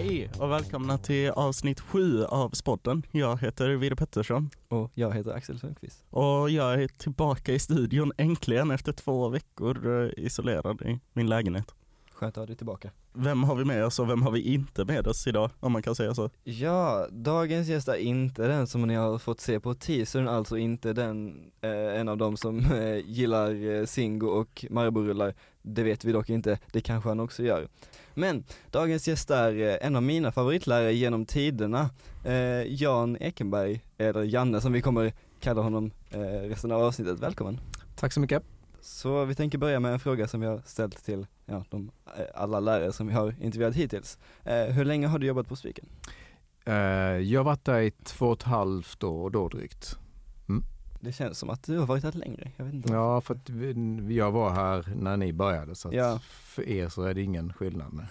Hej och välkomna till avsnitt sju av Spotten. Jag heter Vire Pettersson Och jag heter Axel Sundqvist. och jag är tillbaka i studion äntligen efter två veckor eh, isolerad i min lägenhet. Skönt att ha dig tillbaka. Vem har vi med oss och vem har vi inte med oss idag, om man kan säga så? Ja, dagens gäst är inte den som ni har fått se på teasern, alltså inte den, eh, en av dem som eh, gillar eh, Singo och Marabou-rullar. Det vet vi dock inte, det kanske han också gör. Men dagens gäst är eh, en av mina favoritlärare genom tiderna, eh, Jan Ekenberg, eller Janne som vi kommer kalla honom eh, resten av avsnittet. Välkommen! Tack så mycket. Så vi tänker börja med en fråga som vi har ställt till ja, de, alla lärare som vi har intervjuat hittills. Eh, hur länge har du jobbat på Spiken? Eh, jag har varit där i två och ett halvt år då drygt. Det känns som att du har varit här längre, jag vet inte. Ja, för att vi- jag var här när ni började så att Ja. för er så är det ingen skillnad.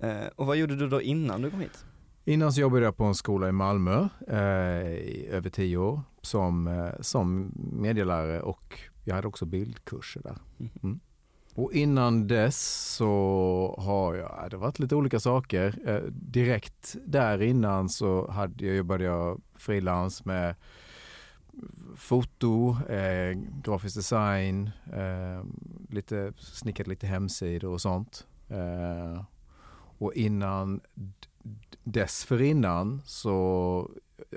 Eh, och vad gjorde du då innan du kom hit? Innan så jobbade jag på en skola i Malmö eh, i över tio år som, eh, som medielärare och jag hade också bildkurser där. Mm. Och innan dess så har jag, det har varit lite olika saker. Eh, direkt där innan så hade jag, jobbade jag frilans med foto, eh, grafisk design, eh, lite, snickrat lite hemsidor och sånt. Eh, och innan dessförinnan så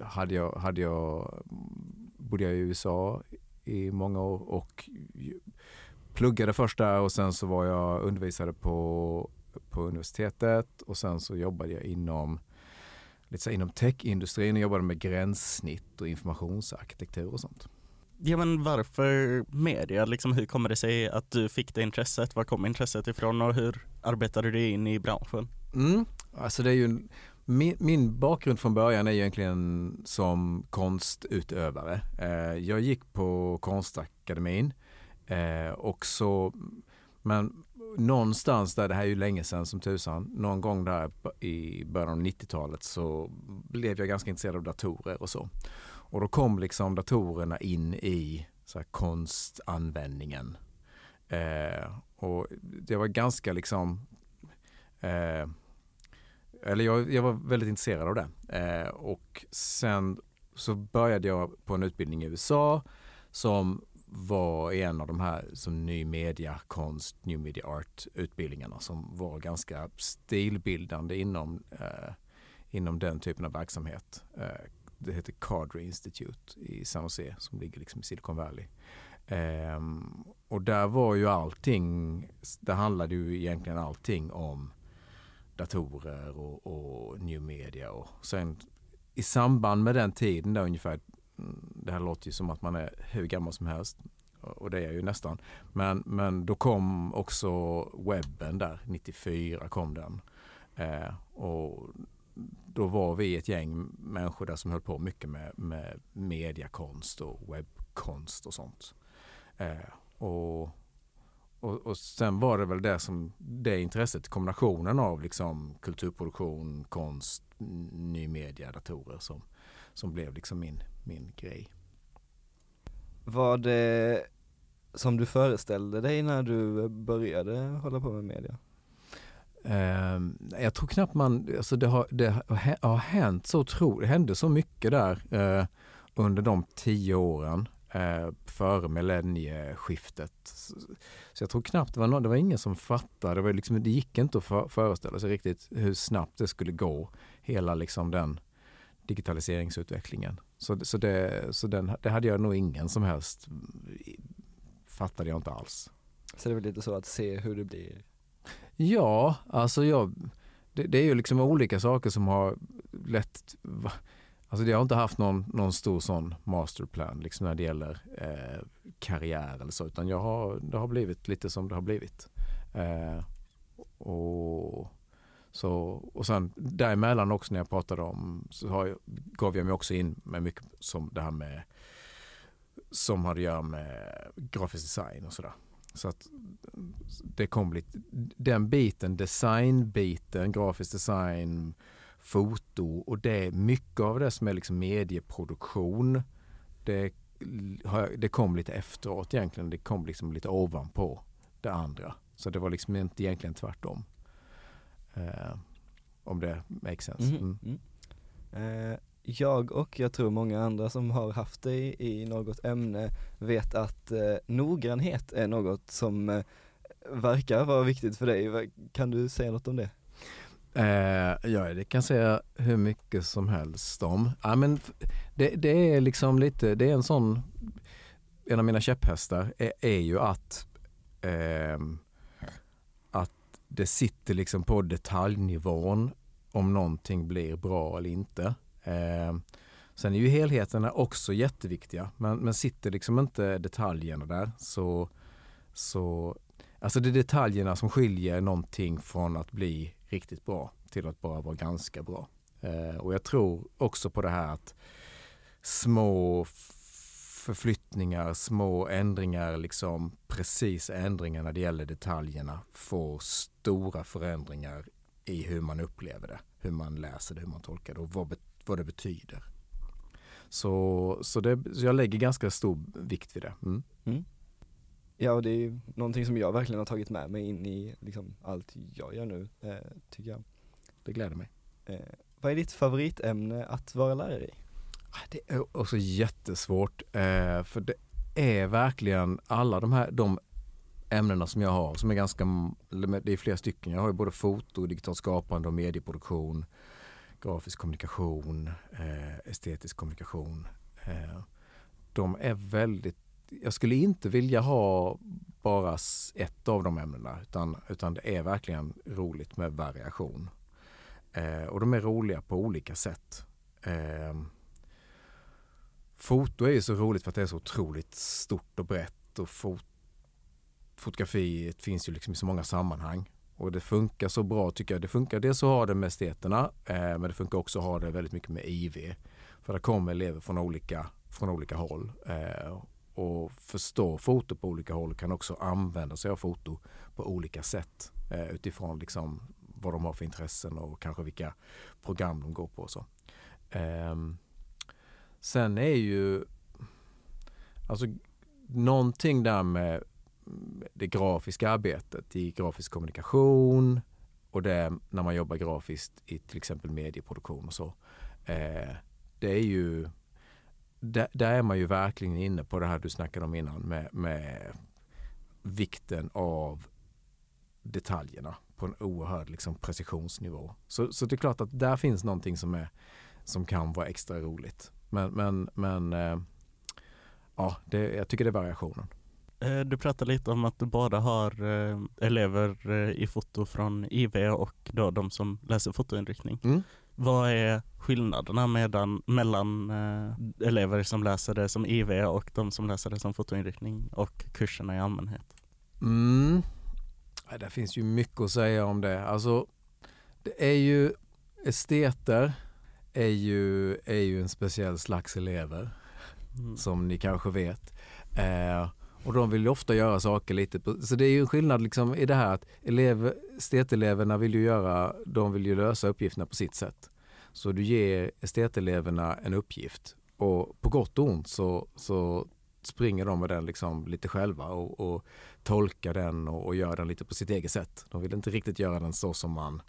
hade jag, hade jag, bodde jag i USA i många år och pluggade först där och sen så var jag undervisade på, på universitetet och sen så jobbade jag inom lite så inom techindustrin och jobbade med gränssnitt och informationsarkitektur och sånt. Ja men varför media, liksom hur kommer det sig att du fick det intresset? Var kom intresset ifrån och hur arbetade du in i branschen? Mm. Alltså det är ju, min, min bakgrund från början är egentligen som konstutövare. Eh, jag gick på konstakademin eh, och så, men någonstans där, det här är ju länge sedan som tusan, någon gång där i början av 90-talet så blev jag ganska intresserad av datorer och så. Och då kom liksom datorerna in i så här konstanvändningen. Eh, och det var ganska liksom Eh, eller jag, jag var väldigt intresserad av det. Eh, och sen så började jag på en utbildning i USA som var en av de här som ny media konst, new media art utbildningarna som var ganska stilbildande inom, eh, inom den typen av verksamhet. Eh, det heter Cadre Institute i San Jose som ligger liksom i Silicon Valley. Eh, och där var ju allting, det handlade ju egentligen allting om datorer och, och new media och sen i samband med den tiden där ungefär, det här låter ju som att man är hur gammal som helst och det är jag ju nästan. Men, men då kom också webben där, 94 kom den. Eh, och då var vi ett gäng människor där som höll på mycket med, med mediakonst och webbkonst och sånt. Eh, och, och, och sen var det väl det som det intresset, kombinationen av liksom kulturproduktion, konst, ny media, datorer som, som blev liksom min, min grej. Var det som du föreställde dig när du började hålla på med media? Ehm, jag tror knappt man, alltså det har, det har hä- har hänt så otroligt, det hände så mycket där eh, under de tio åren eh, före millennieskiftet. Så, så jag tror knappt det var någon, det var ingen som fattade, det, var liksom, det gick inte att för, föreställa sig riktigt hur snabbt det skulle gå, hela liksom den digitaliseringsutvecklingen. Så, så, det, så den, det hade jag nog ingen som helst, fattade jag inte alls. Så det är väl lite så att se hur det blir. Ja, alltså jag, det, det är ju liksom olika saker som har lett, alltså jag har inte haft någon, någon stor sån masterplan liksom när det gäller eh, karriär eller så, utan jag har, det har blivit lite som det har blivit. Eh, och, så, och sen däremellan också när jag pratade om, så har jag, gav jag mig också in med mycket som det här med, som har att göra med grafisk design och sådär. Så att det kom lite, den biten, designbiten, grafisk design, foto och det, mycket av det som är liksom medieproduktion, det, det kom lite efteråt egentligen. Det kom liksom lite ovanpå det andra. Så det var liksom inte egentligen tvärtom. Eh, om det makes sense. Mhm, Mm. mm. Eh, jag och jag tror många andra som har haft dig i något ämne vet att eh, noggrannhet är något som eh, verkar vara viktigt för dig. Kan du säga något om det? Eh, ja, det kan säga hur mycket som helst om. Ja, men det, det är liksom lite, det är en sån, en av mina käpphästar är, är ju att, att det sitter liksom på detaljnivån om någonting blir bra eller inte. Eh, sen är ju helheterna också jätteviktiga, men, men sitter liksom inte detaljerna där så, så Alltså det är detaljerna som skiljer någonting från att bli riktigt bra till att bara vara ganska bra. Eh, och jag tror också på det här att små förflyttningar, små ändringar, liksom precisa ändringar när det gäller detaljerna får stora förändringar i hur man upplever det, hur man läser det, hur man tolkar det och vad, vad det betyder. Så, så, det, så jag lägger ganska stor vikt vid det. Mm. Ja, och det är ju någonting som jag verkligen har tagit med mig in i liksom allt jag gör nu, eh, tycker jag. Det gläder mig. Eh, vad är ditt favoritämne att vara lärare i? Ah, det är också jättesvårt eh, för det är verkligen alla de här de ämnena som jag har som är ganska, det är flera stycken. Jag har ju både foto, digitalt skapande och medieproduktion, grafisk kommunikation, eh, estetisk kommunikation. Eh, de är väldigt, jag skulle inte vilja ha bara ett av de ämnena utan, utan det är verkligen roligt med variation. Och de är roliga på olika sätt. Foto är ju så roligt för att det är så otroligt stort och brett och fot- fotografiet finns ju liksom i så många sammanhang. Och det funkar så bra tycker jag. Det funkar dels att ha det med esteterna eh, men det funkar också att ha det väldigt mycket med IV. För det kommer elever från olika, från olika håll. Eh, och förstå foto på olika håll kan också använda sig av foto på olika sätt eh, utifrån liksom vad de har för intressen och kanske vilka program de går på. Och så. Ehm, Sen är ju alltså någonting där med det grafiska arbetet i grafisk kommunikation och det när man jobbar grafiskt i till exempel medieproduktion och så. Eh, det är ju där, där är man ju verkligen inne på det här du snackade om innan med, med vikten av detaljerna på en oerhörd liksom, precisionsnivå. Så, så det är klart att där finns någonting som, är, som kan vara extra roligt. Men, men, men eh, ja, det, jag tycker det är variationen. Eh, Du pratade lite om att du bara har eh, elever i foto från IV och då de som läser fotoinriktning. Mm. Vad är skillnaderna medan, mellan elever som läser det som IV och de som läser det som fotoinriktning och kurserna i allmänhet? Mm. Det finns ju mycket att säga om det. Alltså, det är ju esteter är ju, är ju en speciell slags elever Mm. som ni kanske vet. Eh, och de vill ju ofta göra saker lite på, så det är ju en skillnad liksom i det här att elev, esteteleverna vill ju göra, de vill ju lösa uppgifterna på sitt sätt. Så du ger esteteleverna en uppgift och på gott och ont så, så springer de med den liksom lite själva och, och tolkar den och, och gör den lite på sitt eget sätt. De vill inte riktigt göra den så som man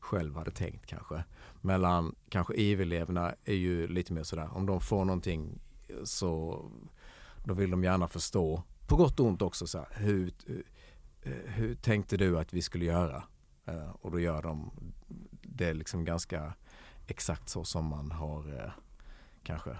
själv hade tänkt kanske. Mellan kanske IV-eleverna är ju lite mer sådär, om de får någonting så då vill de gärna förstå, på gott och ont också, så här, hur, hur, hur tänkte du att vi skulle göra? Eh, och då gör de det liksom ganska exakt så som man har eh, kanske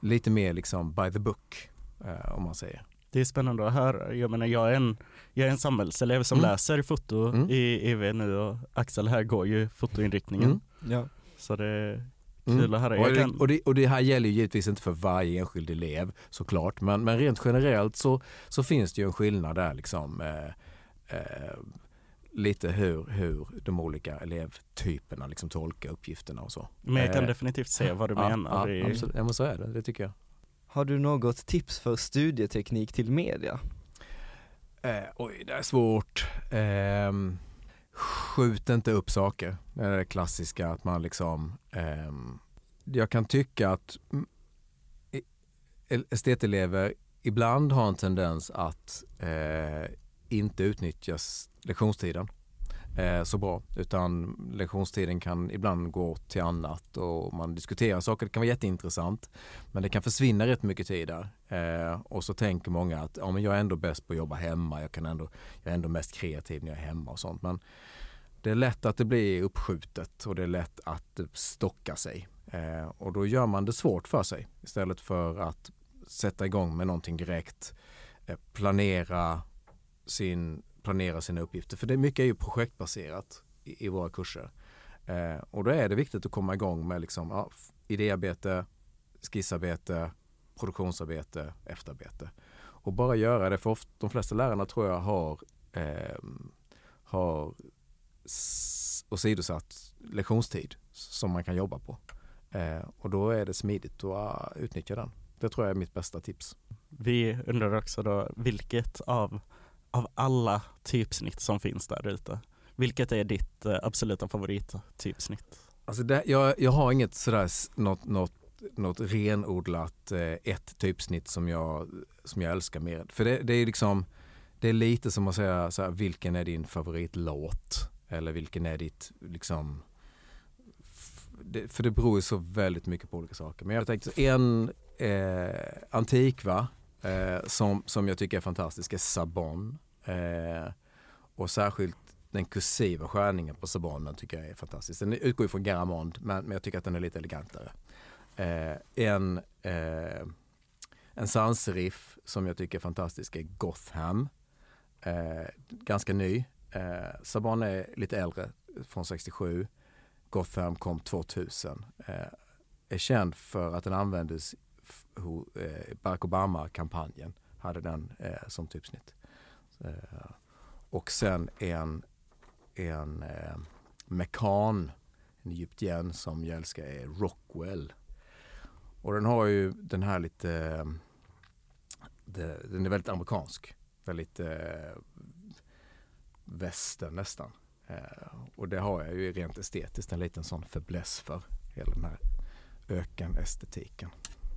lite mer liksom by the book eh, om man säger. Det är spännande att höra. Jag menar jag är en, jag är en samhällselev som Mm. läser foto Mm. i IV nu och Axel här går ju fotoinriktningen. Mm. Ja. Så det är kul att höra. Och, Jag det, kan, och, det, och det här gäller ju givetvis inte för varje enskild elev såklart men, men rent generellt så, så finns det ju en skillnad där liksom eh, eh, lite hur, hur de olika elevtyperna liksom tolkar uppgifterna och så. men jag kan eh, definitivt se vad du Ja, menar. ja, i, absolut. Ja men så är det, det tycker jag. Har du något tips för studieteknik till media? Eh, oj, det är svårt. Ehm, skjut inte upp saker. Det är det klassiska att man liksom Eh, Jag kan tycka att e, e, estetelever ibland har en tendens att eh, inte utnyttja lektionstiden eh, så bra utan lektionstiden kan ibland gå till annat och man diskuterar saker. Det kan vara jätteintressant men det kan försvinna rätt mycket tid där. Eh, och så tänker många att ja, men jag är ändå bäst på att jobba hemma. Jag, kan ändå, jag är ändå mest kreativ när jag är hemma och sånt. Men det är lätt att det blir uppskjutet och det är lätt att det stockar sig. Eh, och då gör man det svårt för sig istället för att sätta igång med någonting direkt. Eh, planera, sin, planera sina uppgifter. För det mycket är ju projektbaserat i, i våra kurser. Eh, och då är det viktigt att komma igång med liksom, ja, idéarbete, skissarbete, produktionsarbete, efterarbete. Och bara göra det, för ofta, de flesta lärarna tror jag har, eh, har åsidosatt lektionstid som man kan jobba på. Eh, och då är det smidigt att uh, utnyttja den. Det tror jag är mitt bästa tips. Vi undrar också då vilket av, av alla typsnitt som finns där ute, vilket är ditt eh, absoluta favorittypsnitt? Alltså det, jag, jag har inget sådär något, något, något renodlat eh, ett typsnitt som jag, som jag älskar mer. För det, det är liksom det är lite som att säga så här, vilken är din favoritlåt? Eller vilken är ditt liksom det, för det beror ju så väldigt mycket på olika saker. Men jag tänkte en eh, antikva eh, som, som jag tycker är fantastisk är Sabon. Eh, och särskilt den kursiva skärningen på Sabonen tycker jag är fantastisk. Den utgår ju från Garamond men, men jag tycker att den är lite elegantare. Eh, en eh, en sansriff som jag tycker är fantastisk är Gotham. Eh, ganska ny. Eh, Sabon är lite äldre, från 67. Gotham kom 2000. Eh, är känd för att den användes eh, Barack Obama-kampanjen hade den eh, som typsnitt. Eh, och sen en, en eh, mekan, en egyptier som jag älskar är Rockwell. Och den har ju den här lite, eh, det, den är väldigt amerikansk. Väldigt eh, västern nästan. Eh, och det har jag ju rent estetiskt en liten sån fäbless för. Hela den här ökenestetiken.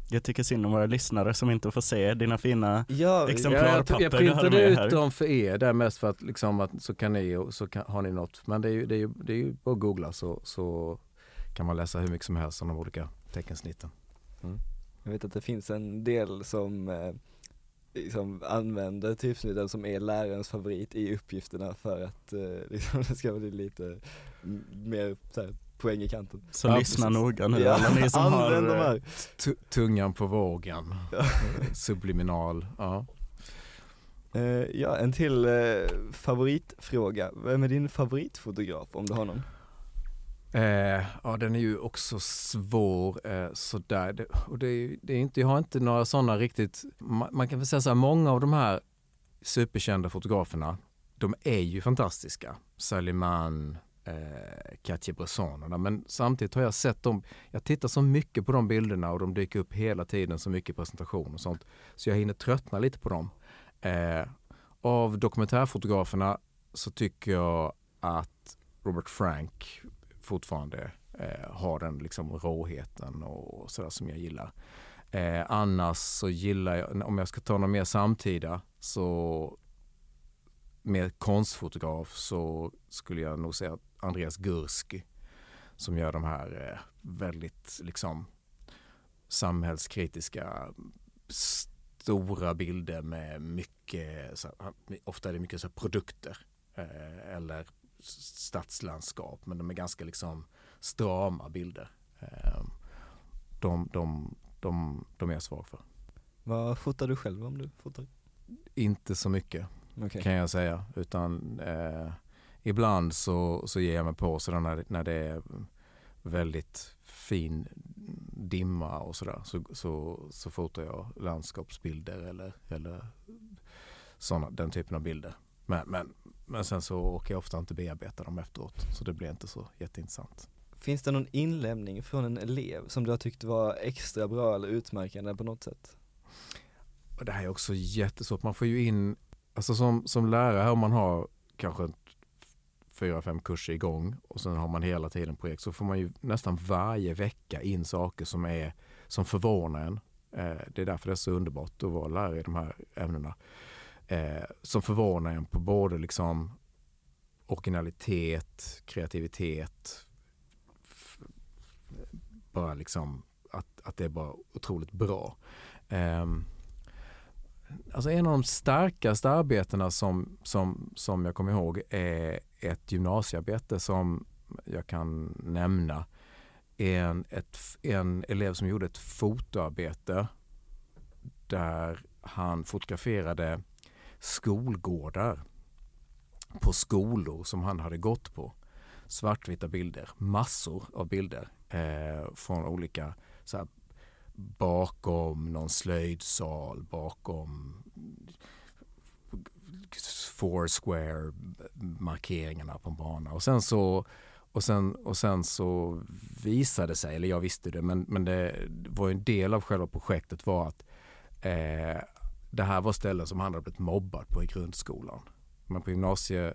Jag tycker synd om våra lyssnare som inte får se dina fina ja, exemplarpapper jag, jag printade ut här. dem för er där mest för att liksom att så kan ni och så kan, har ni något. Men det är ju, det är ju, det är ju bara att googla så, så kan man läsa hur mycket som helst om de olika teckensnitten. Mm. Jag vet att det finns en del som eh, liksom använder typsnitten som är lärarens favorit i uppgifterna för att eh, liksom, det ska bli lite mer så här, poäng i kanten. Så ja, lyssna precis. noga nu ja, alla ni som har de här. tungan på vågen, subliminal. Ja. Uh, ja, en till uh, favoritfråga. Vem är din favoritfotograf om du har någon? Eh, ja den är ju också svår eh, sådär. Det, och det är, det är inte, jag har inte några sådana riktigt, man, man kan väl säga så här, många av de här superkända fotograferna, de är ju fantastiska. Saliman, eh, Katja Bressonerna, men samtidigt har jag sett dem, jag tittar så mycket på de bilderna och de dyker upp hela tiden så mycket presentation och sånt. Så jag hinner tröttna lite på dem. Eh, av dokumentärfotograferna så tycker jag att Robert Frank fortfarande eh, har den liksom råheten och sådär som jag gillar. Eh, annars så gillar jag, om jag ska ta något mer samtida så med konstfotograf så skulle jag nog säga Andreas Gursky som gör de här eh, väldigt liksom samhällskritiska stora bilder med mycket, ofta är det mycket så produkter eh, eller stadslandskap men de är ganska liksom strama bilder. Ehm, de, de, de, de är jag svag för. Vad fotar du själv om du fotar? Inte så mycket okay. kan jag säga utan eh, ibland så, så ger jag mig på sådär när, när det är väldigt fin dimma och sådär så, så, så fotar jag landskapsbilder eller, eller såna, den typen av bilder. Men, men, men sen så åker jag ofta inte bearbeta dem efteråt så det blir inte så jätteintressant. Finns det någon inlämning från en elev som du har tyckt var extra bra eller utmärkande på något sätt? Det här är också jättesvårt. Man får ju in, alltså som, som lärare om man har kanske fyra, fem kurser igång och sen har man hela tiden projekt så får man ju nästan varje vecka in saker som, är, som förvånar en. Eh, det är därför det är så underbart att vara lärare i de här ämnena eh, som förvånar en på både liksom originalitet, kreativitet. Bara liksom att, att det är bara otroligt bra. Ehm, alltså en av de starkaste arbetena som, som, som jag kommer ihåg är ett gymnasiearbete som jag kan nämna. En, ett, en elev som gjorde ett fotoarbete där han fotograferade skolgårdar på skolor som han hade gått på. Svartvita bilder, massor av bilder eh, från olika så här, bakom någon slöjdsal, bakom foursquare markeringarna på en bana och sen så och sen, och sen så visade det sig, eller jag visste det, men, men det var en del av själva projektet var att eh, det här var ställen som han hade blivit mobbad på i grundskolan. Men på, gymnasie,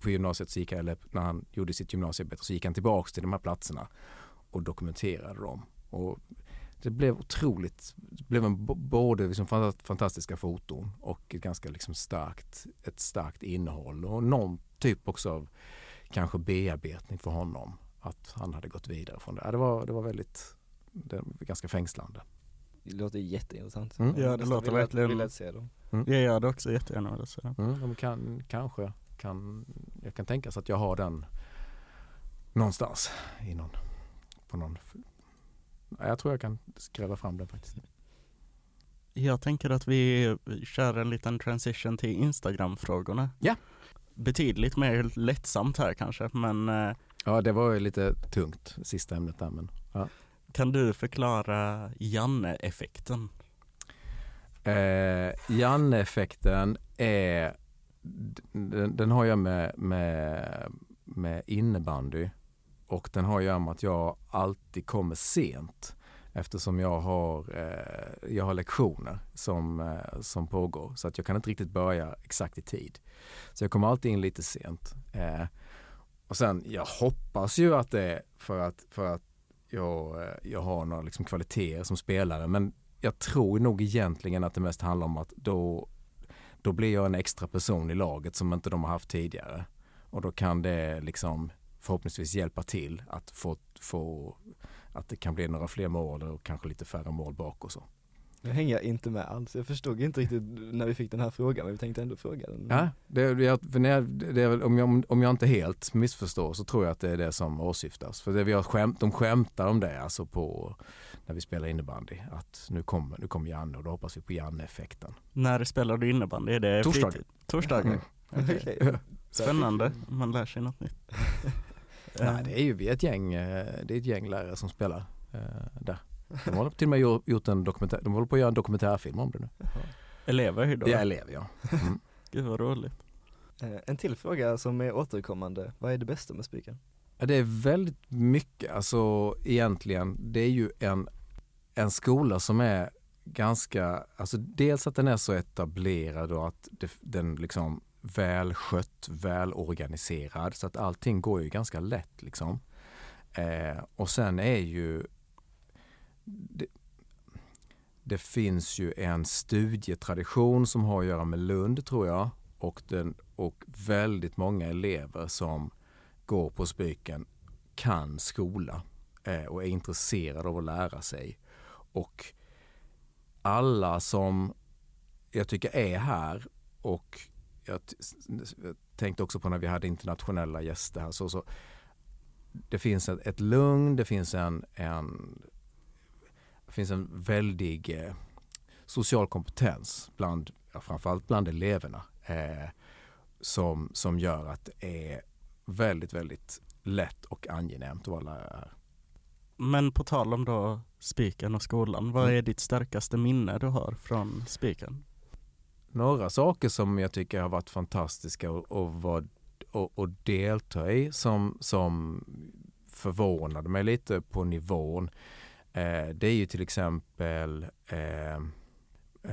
på gymnasiet så gick han, eller när han gjorde sitt gymnasiearbete så gick han tillbaks till de här platserna och dokumenterade dem. Och det blev otroligt, det blev en, både liksom fanta- fantastiska foton och ett ganska liksom starkt, ett starkt innehåll och någon typ också av kanske bearbetning för honom. Att han hade gått vidare från det. Det var, det var väldigt, det var ganska fängslande. Det låter jätteintressant. Mm. Ja, det låter verkligen- Vill se dem. Jag gör det också jättegärna vill jag säga. Mm, de kan, kanske kan, jag kan tänka sig att jag har den någonstans i någon, på någon, jag tror jag kan gräva fram den faktiskt. Jag tänker att vi kör en liten transition till Instagram-frågorna. Ja. Betydligt mer lättsamt här kanske, men eh, Ja, det var ju lite tungt, sista ämnet där men kan du förklara Janne-effekten? Eh, Janne-effekten är, den, den har jag med, med, med innebandy och den har att göra med att jag alltid kommer sent eftersom jag har, eh, jag har lektioner som, eh, som pågår så att jag kan inte riktigt börja exakt i tid. Så jag kommer alltid in lite sent. Eh, och sen, jag hoppas ju att det är för att, för att jag, eh, jag har några liksom kvaliteter som spelare men jag tror nog egentligen att det mest handlar om att då, då blir jag en extra person i laget som inte de har haft tidigare. Och då kan det liksom förhoppningsvis hjälpa till att få, få att det kan bli några fler mål och kanske lite färre mål bak och så. Nu hänger jag inte med alls, jag förstod inte riktigt när vi fick den här frågan men vi tänkte ändå fråga den. Ja, det, det, för när jag, det är väl, om, jag, om jag inte helt missförstår så tror jag att det är det som åsyftas. För det vi har skämt, de skämtar om det alltså på när vi spelar innebandy. Att nu kommer, nu kommer Janne och då hoppas vi på Janne-effekten. När spelar du innebandy? Är det Torsdagar. fritid? Torsdagar. Mm. Okej. Spännande, man lär sig något nytt. Nej, det är ju vi är ett gäng, eh, det är ett gäng lärare som spelar eh, där. De har till och med gjort- en dokumentär, de håller på att göra en dokumentärfilm om det nu. Elever hur då? Jag är elev ja. Mm. Gud vad roligt. Eh, En till fråga som är återkommande, vad är det bästa med spiken? Ja, Det är väldigt mycket, alltså egentligen, det är ju en, en skola som är ganska, alltså dels att den är så etablerad och att det, den liksom välskött, välorganiserad så att allting går ju ganska lätt liksom. Eh, och sen är ju det, det finns ju en studietradition som har att göra med Lund tror jag och, den, och väldigt många elever som går på Spyken kan skola eh, och är intresserade av att lära sig. Och alla som jag tycker är här och jag, jag tänkte också på när vi hade internationella gäster här så, så det finns ett, ett lugn, det finns en, en, det finns en väldig eh, social kompetens bland, ja, framförallt bland eleverna eh, som, som gör att det är väldigt, väldigt lätt och angenämt att vara lärare här. Men på tal om då Spiken och skolan, vad Mm. är ditt starkaste minne du har från Spiken? Några saker som jag tycker har varit fantastiska och, och, var, och, och delta i som, som förvånade mig lite på nivån. Eh, det är ju till exempel eh,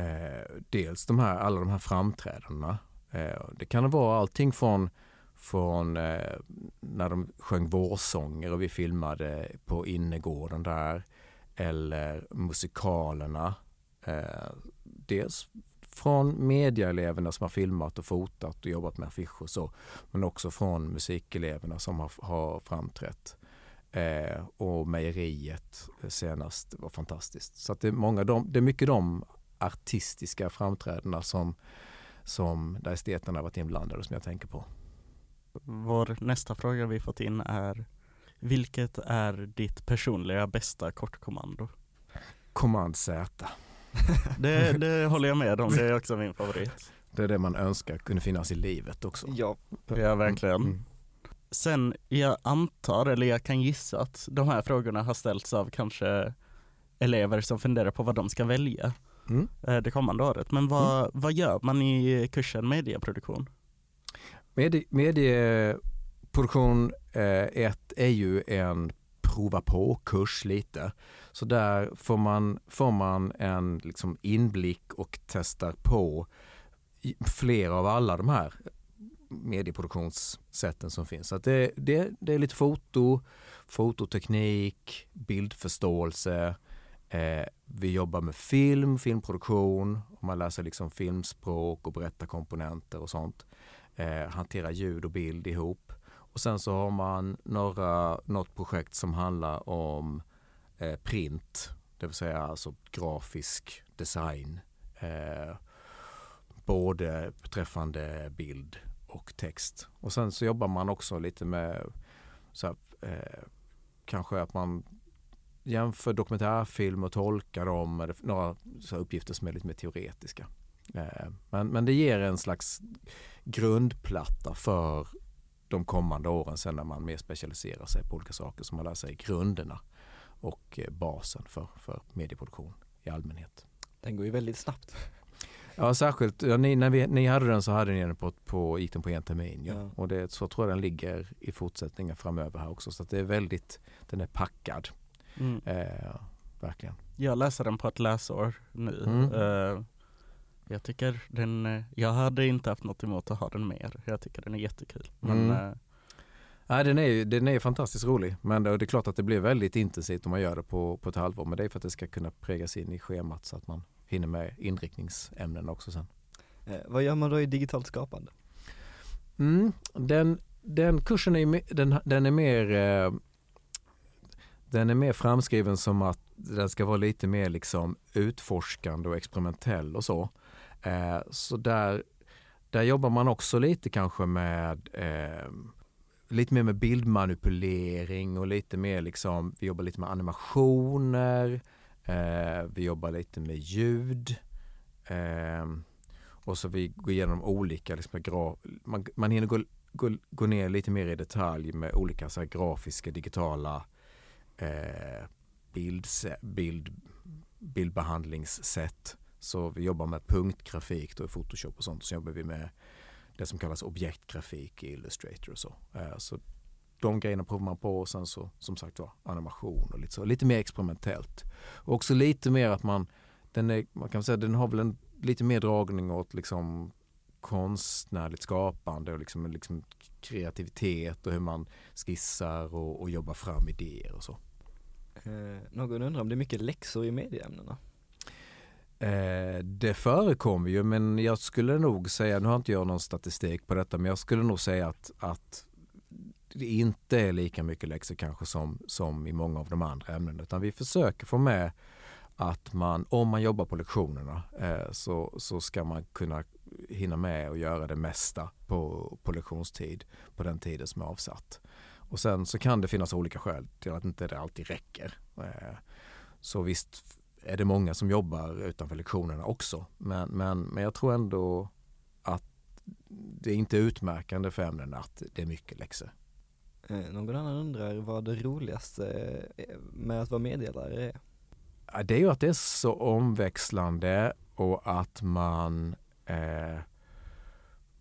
eh, dels de här, alla de här framträdandena. Eh, det kan vara allting från, från eh, när de sjöng vårsånger och vi filmade på innergården där eller musikalerna. Eh, dels från mediaeleverna som har filmat och fotat och jobbat med affischer och så. Men också från musikeleverna som har, har framträtt. Eh, och mejeriet senast var fantastiskt. Så det, är många, de, det är mycket de artistiska framträdandena som, som där esteterna har varit inblandade som jag tänker på. Vår nästa fråga vi fått in är Vilket är ditt personliga bästa kortkommando? Command Z. Det, det håller jag med om, det är också min favorit. Det är det man önskar kunde finnas i livet också. Ja, Ja, verkligen. Mm. Sen, jag antar, eller jag kan gissa att de här frågorna har ställts av kanske elever som funderar på vad de ska välja Mm. eh, det kommande året. Men vad, vad gör man i kursen medieproduktion? Medie, medieproduktion 1 är ju en prova på-kurs lite. Så där får man, får man en liksom inblick och testar på flera av alla de här medieproduktionssätten som finns. Så att det, det, det är lite foto, fototeknik, bildförståelse. Eh, vi jobbar med film, filmproduktion, och man lär sig liksom filmspråk och berättarkomponenter och sånt. Eh, hantera ljud och bild ihop. Och sen så har man några, något projekt som handlar om eh, Eh, print, det vill säga alltså grafisk design. Eh, både beträffande bild och text. Och sen så jobbar man också lite med så här, eh, kanske att man jämför dokumentärfilm och tolkar dem, eller några så här uppgifter som är lite mer teoretiska. Eh, men, men det ger en slags grundplatta för de kommande åren sen när man mer specialiserar sig på olika saker som man lär sig grunderna och eh, basen för, för medieproduktion i allmänhet. den går ju väldigt snabbt. Ja särskilt, ja, ni, när vi, ni hade den så hade ni den på, på, gick den på en termin. Ja. Ja. Och det, så tror jag den ligger i fortsättningen framöver här också. Så att det är väldigt, den är packad. Mm. Eh, verkligen. Jag läser den på ett läsår nu. Mm. Eh, jag tycker den, eh, jag hade inte haft något emot att ha den mer. Jag tycker den är jättekul. Men Mm. eh, Nej, den är den är fantastiskt rolig. Men det det är klart att det blir väldigt intensivt om man gör det på, på ett halvår. Men det är för att det ska kunna prägas in i schemat så att man hinner med inriktningsämnen också sen. Eh, vad gör man då i digitalt skapande? Mm, den, den kursen är, den, den är mer eh, den är mer framskriven som att den ska vara lite mer liksom utforskande och experimentell och så. Eh, så där, där jobbar man också lite kanske med eh, lite mer med bildmanipulering och lite mer liksom, vi jobbar lite med animationer, eh, vi jobbar lite med ljud. Eh, och så vi går igenom olika, liksom, graf, man, man hinner gå, gå, gå ner lite mer i detalj med olika så här, grafiska, digitala eh, bild, bild, bildbehandlingssätt. Så vi jobbar med punktgrafik då i Photoshop och sånt. Så jobbar vi med det som kallas objektgrafik i Illustrator och så. Eh, så de grejerna provar man på och sen så som sagt var animation och lite så. Lite mer experimentellt. Och också lite mer att man, den är, man kan säga den har väl en lite mer dragning åt liksom konstnärligt skapande och liksom, liksom kreativitet och hur man skissar och, och jobbar fram idéer och så. Eh, någon undrar om det är mycket läxor i medieämnena? Eh, det förekommer ju men jag skulle nog säga, nu har inte jag någon statistik på detta, men jag skulle nog säga att, att det inte är lika mycket läxor kanske som, som i många av de andra ämnena utan vi försöker få med att man, om man jobbar på lektionerna eh, så, så ska man kunna hinna med och göra det mesta på, på lektionstid på den tiden som är avsatt. Och sen så kan det finnas olika skäl till att inte det alltid räcker. Eh, så visst är det många som jobbar utanför lektionerna också. Men, men, men jag tror ändå att det är inte utmärkande för ämnena att det är mycket läxor. Eh, någon annan undrar vad det roligaste eh, med att vara meddelare är? Det är ju att det är så omväxlande och att man eh,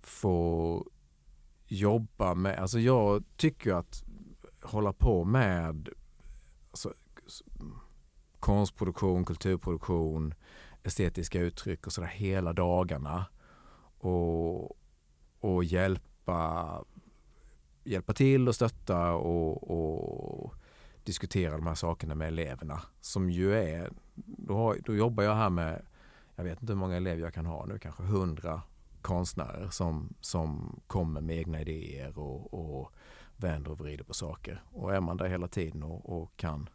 får jobba med, alltså jag tycker att hålla på med alltså, konstproduktion, kulturproduktion, estetiska uttryck och sådär hela dagarna och, och hjälpa, hjälpa till och stötta och, och diskutera de här sakerna med eleverna som ju är, då, har, då jobbar jag här med jag vet inte hur många elever jag kan ha nu, kanske hundra konstnärer som, som kommer med egna idéer och, och vänder och vrider på saker. Och är man där hela tiden och, och kan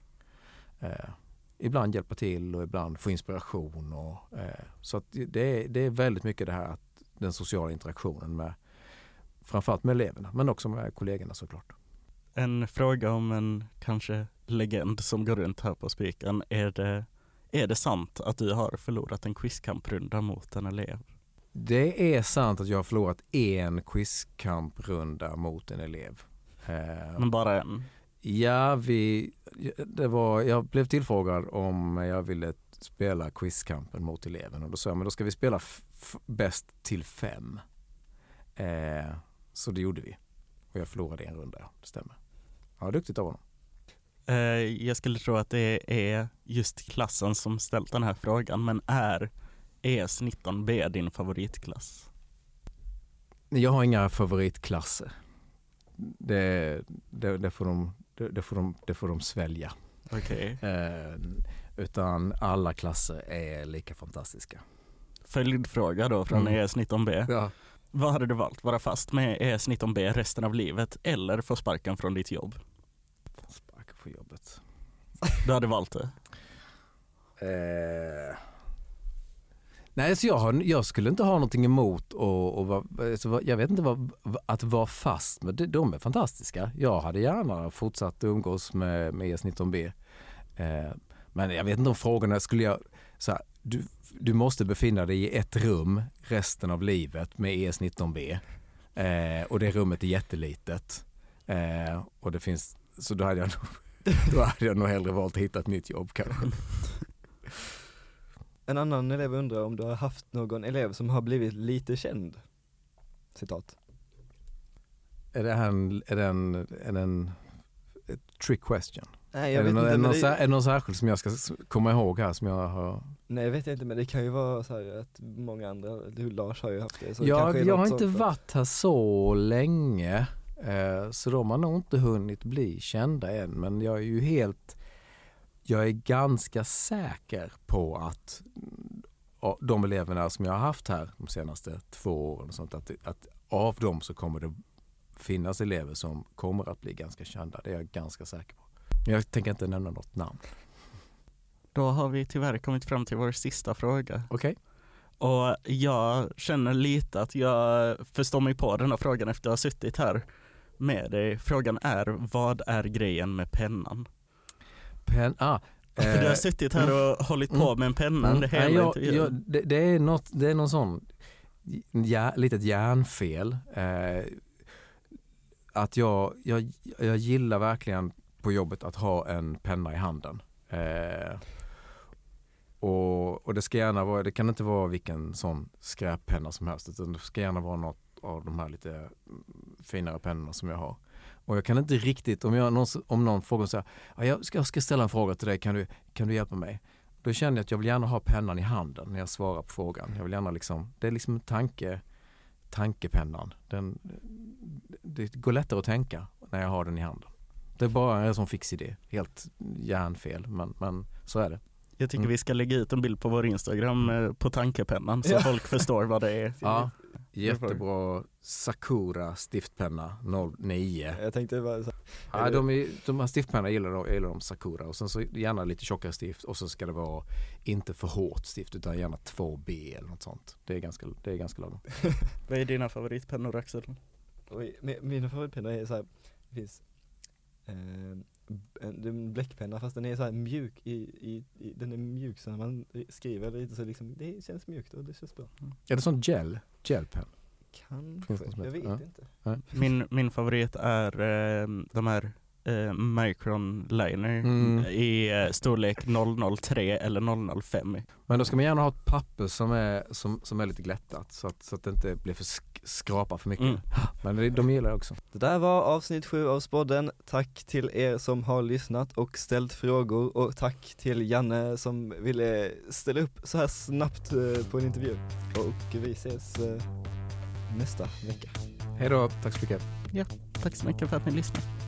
eh, ibland hjälpa till och ibland få inspiration. Och, eh, så att det, är, det är väldigt mycket det här att den sociala interaktionen med framförallt med eleverna men också med kollegorna såklart. En fråga om en kanske legend som går runt här på spiken. Är det, är det sant att du har förlorat en quizkamprunda mot en elev? Det är sant att jag har förlorat en quizkamprunda mot en elev. Eh, men bara en? Ja, vi, det var, jag blev tillfrågad om jag ville spela quizkampen mot eleven och då sa jag men då ska vi spela bäst till fem. Eh, så det gjorde vi. Och jag förlorade en runda, det stämmer. Ja, duktigt av honom. Eh, jag skulle tro att det är just klassen som ställt den här frågan, men är ES19B din favoritklass? Jag har inga favoritklasser. Det, det, det, får, de, det, får, de, det får de svälja. Okay. Eh, utan alla klasser är lika fantastiska. Följdfråga då från mm. ES19B. Ja. Vad hade du valt? Vara fast med ES19B resten av livet eller få sparken från ditt jobb? Sparken från jobbet. Du hade valt det? Eh... Nej, så jag, har, jag skulle inte ha någonting emot och, och alltså, jag vet inte vad, att vara fast med de är fantastiska. Jag hade gärna fortsatt umgås med, med ES19B. Eh, men jag vet inte om frågorna skulle jag, så här, du, du måste befinna dig i ett rum resten av livet med ES19B. Eh, och det rummet är jättelitet. Eh, och det finns, så då hade, jag nog, då hade jag nog hellre valt att hitta ett nytt jobb kanske. En annan elev undrar om du har haft någon elev som har blivit lite känd? Citat. Är det en, är det en, är det en trick question? Nej, jag är, vet det någon, inte, är, någon, det... är det någon särskild som jag ska komma ihåg här som jag har? Nej jag vet inte men det kan ju vara så här att många andra, du Lars har ju haft det. Så ja, det jag har inte varit här så länge eh, så de har nog inte hunnit bli kända än men jag är ju helt, jag är ganska säker på att de eleverna som jag har haft här de senaste två åren och sånt, att, att av dem så kommer det finnas elever som kommer att bli ganska kända. Det är jag ganska säker på. Jag tänker inte nämna något namn. Då har vi tyvärr kommit fram till vår sista fråga. Okej. Okay. Och jag känner lite att jag förstår mig på den här frågan efter att ha suttit här med dig. Frågan är, vad är grejen med pennan? Pen, ah, För du har suttit här och mm, hållit på med en penna mm, hela jag, jag, det, det, är något, det är någon sån, ja, litet hjärnfel. Eh, att jag, jag, jag gillar verkligen på jobbet att ha en penna i handen. Eh, och, och, det ska gärna vara, det kan inte vara vilken sån skräppenna som helst utan det ska gärna vara något av de här lite finare pennorna som jag har. Och jag kan inte riktigt, om, jag, någon, om någon frågar så här, jag ska, jag ska ställa en fråga till dig, kan du, kan du hjälpa mig? Då känner jag att jag vill gärna ha pennan i handen när jag svarar på frågan. Jag vill gärna liksom, det är liksom tanke, tankepennan. Den, det går lättare att tänka när jag har den i handen. Det är bara en sån fix idé, helt hjärnfel men, men så är det. Jag tycker mm. vi ska lägga ut en bild på vår Instagram eh, på tankepennan så ja. folk förstår vad det är. Ja, jättebra Sakura stiftpenna 09. Jag tänkte bara så ja, de, är, de här stiftpennorna gillar, de, gillar de Sakura och sen så gärna lite tjockare stift och så ska det vara inte för hårt stift utan gärna 2B eller något sånt. Det är ganska, det är ganska lagom. vad är dina favoritpennor Axel? Oj, mina favoritpennor är så här, det finns eh, en bläckpenna fast den är så här mjuk i, i, i, den är mjuk så när man skriver lite så liksom, det känns mjukt och det känns bra. Mm. Är det sån gel? Gelpen? Kanske, jag vet ja. inte. Min, min favorit är eh, de här eh, Micron Liner mm. i eh, storlek 003 eller 005. Men då ska man gärna ha ett papper som är, som, som är lite glättat så att, så att det inte blir för sk skrapa för mycket. Mm. Men det, de gillar jag också. Det där var avsnitt sju av Spodden. Tack till er som har lyssnat och ställt frågor och tack till Janne som ville ställa upp så här snabbt eh, på en intervju. Och vi ses eh, nästa vecka. Hej då, tack så mycket. Ja, tack så mycket för att ni lyssnade.